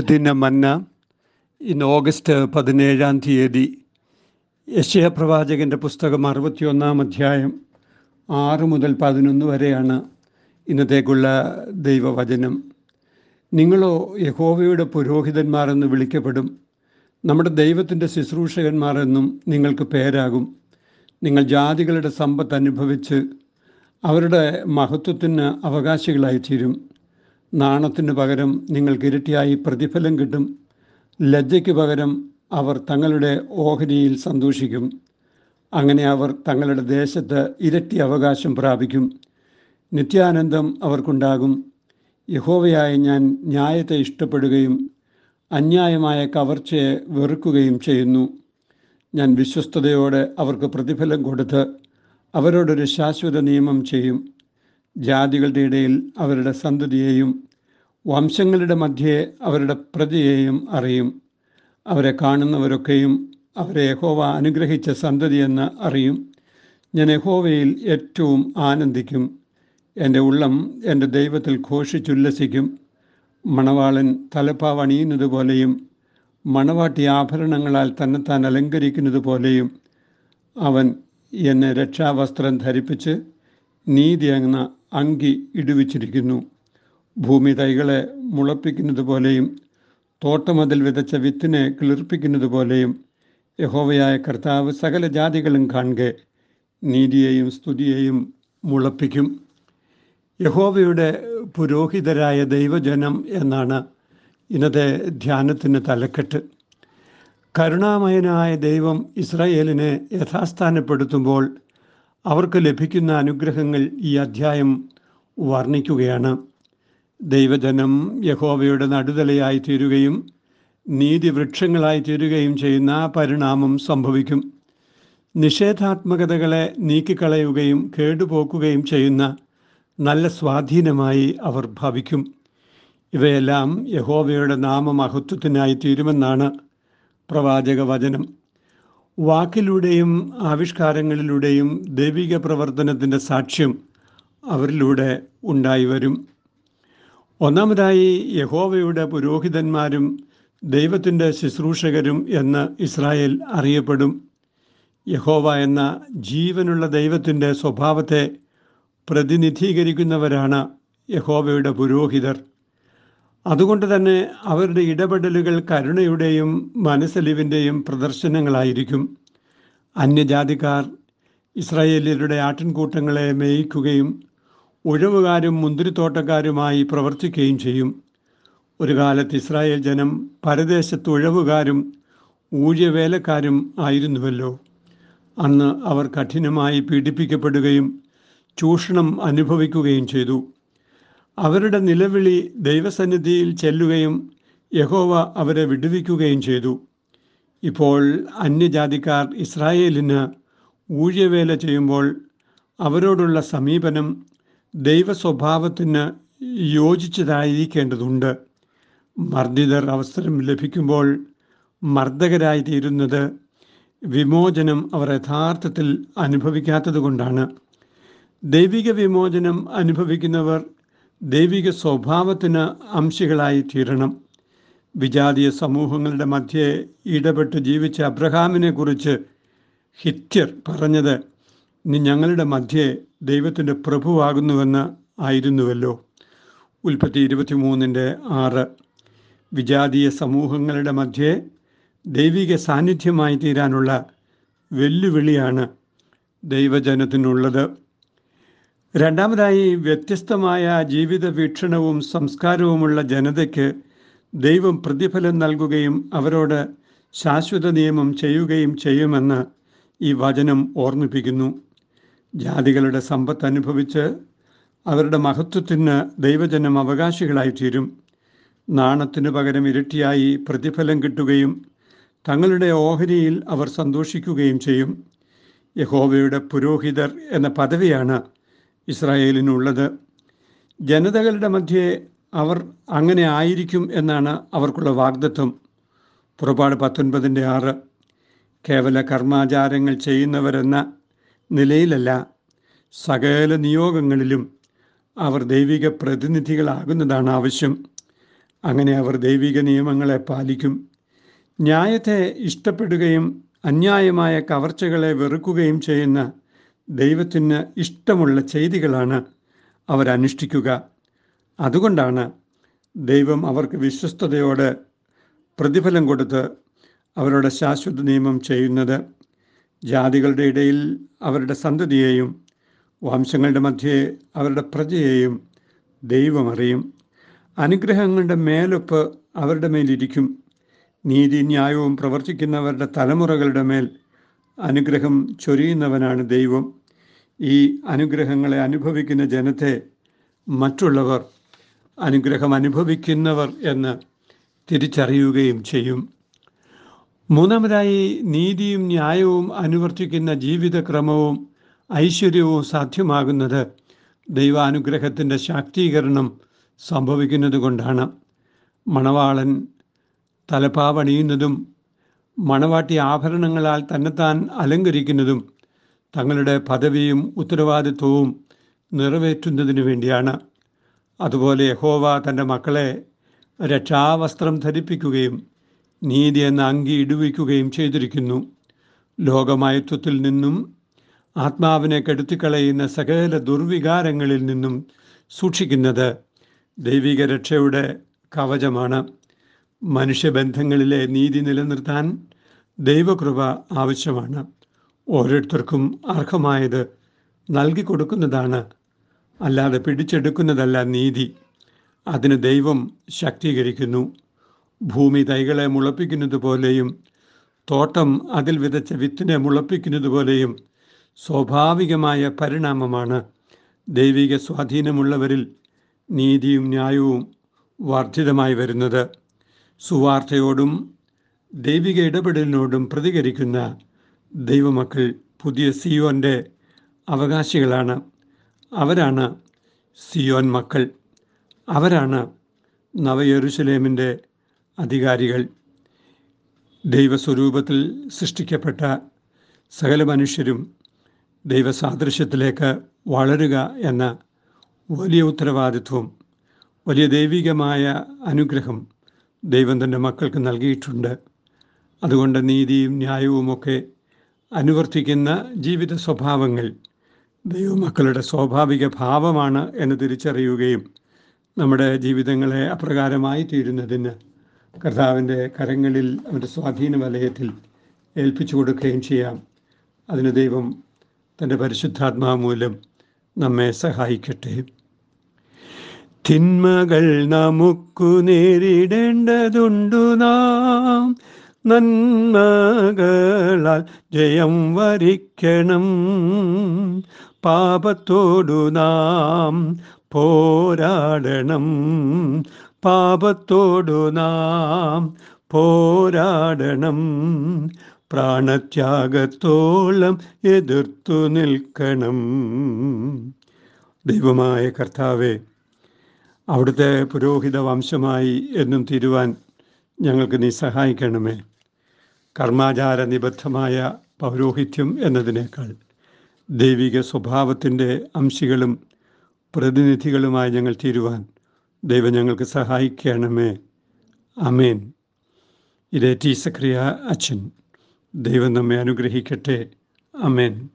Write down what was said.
ദിന മന്ന ഇന്ന് ഓഗസ്റ്റ് പതിനേഴാം തീയതി യശയ പ്രവാചകന്റെ പുസ്തകം അറുപത്തിയൊന്നാം അധ്യായം ആറ് മുതൽ പതിനൊന്ന് വരെയാണ് ഇന്നത്തേക്കുള്ള ദൈവവചനം. നിങ്ങളോ യഹോവയുടെ പുരോഹിതന്മാരെന്ന് വിളിക്കപ്പെടും. നമ്മുടെ ദൈവത്തിന്റെ ശുശ്രൂഷകന്മാരെന്നും നിങ്ങൾക്ക് പേരാകും. നിങ്ങൾ ജാതികളുടെ സമ്പത്ത് അനുഭവിച്ച് അവരുടെ മഹത്വത്തിന് അവകാശികളായി തീരും നാണത്തിന് പകരം നിങ്ങൾക്ക് ഇരട്ടിയായി പ്രതിഫലം കിട്ടും. ലജ്ജയ്ക്ക് പകരം അവർ തങ്ങളുടെ ഓഹരിയിൽ സന്തോഷിക്കും. അങ്ങനെ അവർ തങ്ങളുടെ ദേശത്ത് ഇരട്ടി അവകാശം പ്രാപിക്കും. നിത്യാനന്ദം അവർക്കുണ്ടാകും. യഹോവയായ ഞാൻ ന്യായത്തെ ഇഷ്ടപ്പെടുകയും അന്യായമായ കവർച്ചയെ വെറുക്കുകയും ചെയ്യുന്നു. ഞാൻ വിശ്വസ്തയോടെ അവർക്ക് പ്രതിഫലം കൊടുത്ത് അവരോടൊരു ശാശ്വത നിയമം ചെയ്യും. ജാതികളുടെ ഇടയിൽ അവരുടെ സന്തതിയെയും വംശങ്ങളുടെ മധ്യേ അവരുടെ പ്രജയെയും അറിയും. അവരെ കാണുന്നവരൊക്കെയും അവരെ യഹോവ അനുഗ്രഹിച്ച സന്തതിയെന്ന് അറിയും. ഞാൻ യഹോവയിൽ ഏറ്റവും ആനന്ദിക്കും. എന്റെ ഉള്ളം എന്റെ ദൈവത്തിൽ ഘോഷിച്ചുല്ലസിക്കും. മണവാളൻ തലപ്പാവ് അണിയുന്നത് പോലെയും മണവാട്ടി ആഭരണങ്ങളാൽ തന്നെത്താൻ അലങ്കരിക്കുന്നത് പോലെയും അവൻ എന്നെ രക്ഷാവസ്ത്രം ധരിപ്പിച്ച് നീതി എന്ന അങ്കി ഇടുവിച്ചിരിക്കുന്നു. ഭൂമി തൈകളെ മുളപ്പിക്കുന്നത് പോലെയും തോട്ടമതിൽ വിതച്ച വിത്തിനെ കിളിർപ്പിക്കുന്നത് പോലെയും യഹോവയായ കർത്താവ് സകല ജാതികളും കാണുക നീതിയെയും സ്തുതിയെയും മുളപ്പിക്കും. യഹോവയുടെ പുരോഹിതരായ ദൈവജനം എന്നാണ് ഇന്നത്തെ ധ്യാനത്തിന് തലക്കെട്ട്. കരുണാമയനായ ദൈവം ഇസ്രായേലിനെ യഥാസ്ഥാനപ്പെടുത്തുമ്പോൾ അവർക്ക് ലഭിക്കുന്ന അനുഗ്രഹങ്ങൾ ഈ അധ്യായം വർണിക്കുകയാണ്. ദൈവജനം യഹോവയുടെ നടുതലയായി തീരുകയും നീതിവൃക്ഷങ്ങളായി തീരുകയും ചെയ്യുന്ന പരിണാമം സംഭവിക്കും. നിഷേധാത്മകതകളെ നീക്കിക്കളയുകയും കേടുപോക്കുകയും ചെയ്യുന്ന നല്ല സ്വാധീനമായി അവർ ഭവിക്കും. ഇവയെല്ലാം യഹോവയുടെ നാമമഹത്വത്തിനായി തീരുമെന്നാണ് പ്രവാചക വചനം വാക്കിലൂടെയും ആവിഷ്കാരങ്ങളിലൂടെയും ദൈവിക പ്രവർത്തനത്തിന്റെ സാക്ഷ്യം അവരിലൂടെ ഉണ്ടായി വരും. ഒന്നാമതായി യഹോവയുടെ പുരോഹിതന്മാരും ദൈവത്തിന്റെ ശുശ്രൂഷകരും എന്ന് ഇസ്രായേൽ അറിയപ്പെടും. യഹോവ എന്ന ജീവനുള്ള ദൈവത്തിന്റെ സ്വഭാവത്തെ പ്രതിനിധീകരിക്കുന്നവരാണ് യഹോവയുടെ പുരോഹിതർ. അതുകൊണ്ട് തന്നെ അവരുടെ ഇടപെടലുകൾ കരുണയുടെയും മനസ്സലിവിന്റെയും പ്രദർശനങ്ങളായിരിക്കും. അന്യജാതിക്കാർ ഇസ്രായേലിയരുടെ ആട്ടിൻകൂട്ടങ്ങളെ മേയിക്കുകയും ഉഴവുകാരും മുന്തിരിത്തോട്ടക്കാരുമായി പ്രവർത്തിക്കുകയും ചെയ്യും. ഒരു കാലത്ത് ഇസ്രായേൽ ജനം പരദേശത്ത് ഉഴവുകാരും ഊഴവേലക്കാരും ആയിരുന്നുവല്ലോ. അന്ന് അവർ കഠിനമായി പീഡിപ്പിക്കപ്പെടുകയും ചൂഷണം അനുഭവിക്കുകയും ചെയ്തു. അവരുടെ നിലവിളി ദൈവസന്നിധിയിൽ ചെല്ലുകയും യഹോവ അവരെ വിടുവിക്കുകയും ചെയ്തു. ഇപ്പോൾ അന്യജാതിക്കാർ ഇസ്രായേലിന് ഊഴിയവേല ചെയ്യുമ്പോൾ അവരോടുള്ള സമീപനം ദൈവ സ്വഭാവത്തിന് യോജിച്ചതായിരിക്കേണ്ടതുണ്ട്. മർദ്ദിതർ അവസരം ലഭിക്കുമ്പോൾ മർദ്ദകരായി തീരുന്നത് വിമോചനം അവർ യഥാർത്ഥത്തിൽ അനുഭവിക്കാത്തത് കൊണ്ടാണ് ദൈവിക വിമോചനം അനുഭവിക്കുന്നവർ ദൈവിക സ്വഭാവത്തിന് അംശികളായി തീരണം. വിജാതീയ സമൂഹങ്ങളുടെ മധ്യേ ഇടപെട്ട് ജീവിച്ച അബ്രഹാമിനെ കുറിച്ച് ഹിത്യർ പറഞ്ഞത് ഇനി ഞങ്ങളുടെ മധ്യേ ദൈവത്തിന്റെ പ്രഭുവാകുന്നുവെന്ന് ആയിരുന്നുവല്ലോ. ഉൽപ്പത്തി ഇരുപത്തിമൂന്നിന്റെ ആറ്. വിജാതീയ സമൂഹങ്ങളുടെ മധ്യേ ദൈവിക സാന്നിധ്യമായി തീരാനുള്ള വെല്ലുവിളിയാണ് ദൈവജനത്തിനുള്ളത്. രണ്ടാമതായി വ്യത്യസ്തമായ ജീവിത വീക്ഷണവും സംസ്കാരവുമുള്ള ജനതയ്ക്ക് ദൈവം പ്രതിഫലം നൽകുകയും അവരോട് ശാശ്വത നിയമം ചെയ്യുകയും ചെയ്യുമെന്ന് ഈ വചനം ഓർമ്മിപ്പിക്കുന്നു. ജാതികളുടെ സമ്പത്ത് അനുഭവിച്ച് അവരുടെ മഹത്വത്തിന് ദൈവജനം അവകാശികളായി തീരും. നാണത്തിന് പകരം ഇരട്ടിയായി പ്രതിഫലം കിട്ടുകയും തങ്ങളുടെ ഓഹരിയിൽ അവർ സന്തോഷിക്കുകയും ചെയ്യും. യഹോവയുടെ പുരോഹിതർ എന്ന പദവിയാണ് ഇസ്രായേലിനുള്ളത്. ജനതകളുടെ മധ്യേ അവർ അങ്ങനെ ആയിരിക്കും എന്നാണ് അവർക്കുള്ള വാഗ്ദത്വം. പുറപ്പാട് പത്തൊൻപതിന്റെ ആറ്. കേവല കർമാചാരങ്ങൾ ചെയ്യുന്നവരെന്ന നിലയിലല്ല സകല നിയോഗങ്ങളിലും അവർ ദൈവിക പ്രതിനിധികളാകുന്നതാണ് ആവശ്യം. അങ്ങനെ അവർ ദൈവിക നിയമങ്ങളെ പാലിക്കും ന്യായത്തെ ഇഷ്ടപ്പെടുകയും അന്യായമായ കവർച്ചകളെ വെറുക്കുകയും ചെയ്യുന്ന ദൈവത്തിന് ഇഷ്ടമുള്ള ചെയ്തികളാണ് അവരനുഷ്ഠിക്കുക അതുകൊണ്ടാണ് ദൈവം അവർക്ക് വിശ്വസ്തയോടെ പ്രതിഫലം കൊടുത്ത് അവരുടെ ശാശ്വത നിയമം ചെയ്യുന്നത്. ജാതികളുടെ ഇടയിൽ അവരുടെ സന്തതിയെയും വംശങ്ങളുടെ മധ്യേ അവരുടെ പ്രജയെയും ദൈവം അറിയും. അനുഗ്രഹങ്ങളുടെ മേലൊപ്പ് അവരുടെ മേലിരിക്കും. നീതി ന്യായവും പ്രവർത്തിക്കുന്നവരുടെ തലമുറകളുടെ മേൽ അനുഗ്രഹം ചൊരിയുന്നവനാണ് ദൈവം. ഈ അനുഗ്രഹങ്ങളെ അനുഭവിക്കുന്ന ജനത്തെ മറ്റുള്ളവർ അനുഗ്രഹം അനുഭവിക്കുന്നവർ എന്ന് തിരിച്ചറിയുകയും ചെയ്യും. മൂന്നാമതായി നീതിയും ന്യായവും അനുവർത്തിക്കുന്ന ജീവിതക്രമവും ഐശ്വര്യവും സാധ്യമാകുന്നത് ദൈവാനുഗ്രഹത്തിന്റെ ശാക്തീകരണം സംഭവിക്കുന്നത് കൊണ്ടാണ്. മണവാളൻ തലപ്പാവണിയുന്നതും മണവാട്ടി ആഭരണങ്ങളാൽ തന്നെത്താൻ അലങ്കരിക്കുന്നതും തങ്ങളുടെ പദവിയും ഉത്തരവാദിത്വവും നിറവേറ്റുന്നതിന് വേണ്ടിയാണ്. അതുപോലെ യഹോവ തന്റെ മക്കളെ രക്ഷാവസ്ത്രം ധരിപ്പിക്കുകയും നീതി എന്ന അങ്കി ഇടുവിക്കുകയും ചെയ്തിരിക്കുന്നു. ലോകമയത്വത്തിൽ നിന്നും ആത്മാവിനെ കെടുത്തിക്കളയുന്ന സകല ദുർവികാരങ്ങളിൽ നിന്നും സൂക്ഷിക്കുന്നത് ദൈവിക രക്ഷയുടെ കവചമാണ്. മനുഷ്യബന്ധങ്ങളിലെ നീതി നിലനിർത്താൻ ദൈവകൃപ ആവശ്യമാണ്. ഓരോരുത്തർക്കും അർഹമായത് നൽകി കൊടുക്കുന്നതാണ് അല്ലാതെ പിടിച്ചെടുക്കുന്നതല്ല നീതി. അതിന് ദൈവം ശാക്തീകരിക്കുന്നു. ഭൂമി തൈകളെ മുളപ്പിക്കുന്നത് പോലെയും തോട്ടം അതിൽ വിതച്ച വിത്തിനെ മുളപ്പിക്കുന്നത് പോലെയും സ്വാഭാവികമായ പരിണാമമാണ്. ദൈവിക സ്വാധീനമുള്ളവരിൽ നീതിയും ന്യായവും വർദ്ധിതമായി വരുന്നത്. സുവാർത്തയോടും ദൈവിക ഇടപെടലിനോടും പ്രതികരിക്കുന്ന ദൈവമക്കൾ പുതിയ സിയോന്റെ അവകാശികളാണ്. അവരാണ് സിയോൻ മക്കൾ. അവരാണ് നവയെറുസലേമിന്റെ അധികാരികൾ. ദൈവസ്വരൂപത്തിൽ സൃഷ്ടിക്കപ്പെട്ട സകല മനുഷ്യരും ദൈവസാദൃശ്യത്തിലേക്ക് വളരുക എന്ന വലിയ ഉത്തരവാദിത്വം വലിയ ദൈവികമായ അനുഗ്രഹം ദൈവം തന്റെ മക്കൾക്ക് നൽകിയിട്ടുണ്ട്. അതുകൊണ്ട് നീതിയും ന്യായവുമൊക്കെ അനുവർത്തിക്കുന്ന ജീവിത സ്വഭാവങ്ങൾ ദൈവമക്കളുടെ സ്വാഭാവിക ഭാവമാണ് എന്ന് തിരിച്ചറിയുകയും നമ്മുടെ ജീവിതങ്ങളെ അപ്രകാരമായി തീരുന്നതിന് കർത്താവിന്റെ കരങ്ങളിൽ അവന്റെ സ്വാധീന വലയത്തിൽ ഏൽപ്പിച്ചു കൊടുക്കുകയും ചെയ്യാം. അതിന് ദൈവം തന്റെ പരിശുദ്ധാത്മാ മൂലം നമ്മെ സഹായിക്കട്ടെ. തിന്മകൾ നമുക്കു നേരിടേണ്ടതുണ്ടു നാം. നന്മകളാൽ ജയം വരിക്കണം. പാപത്തോടു നാം പോരാടണം. പാപത്തോടു നാം പോരാടണം. പ്രാണത്യാഗത്തോളം എതിർത്തു നിൽക്കണം. ദൈവമായ കർത്താവെ അവിടുത്തെ പുരോഹിത വംശമായി എന്നും തീരുവാൻ ഞങ്ങൾക്ക് നീ സഹായിക്കണമേ. കർമാചാര നിബദ്ധമായ പൗരോഹിത്യം എന്നതിനേക്കാൾ ദൈവിക സ്വഭാവത്തിന്റെ അംശികളും പ്രതിനിധികളുമായി ഞങ്ങൾ തീരുവാൻ ദൈവം ഞങ്ങൾക്ക് സഹായിക്കണമേ. അമേൻ ഇതേ ടി സക്രിയ അച്ഛൻ. ദൈവം നമ്മെ അനുഗ്രഹിക്കട്ടെ. അമേൻ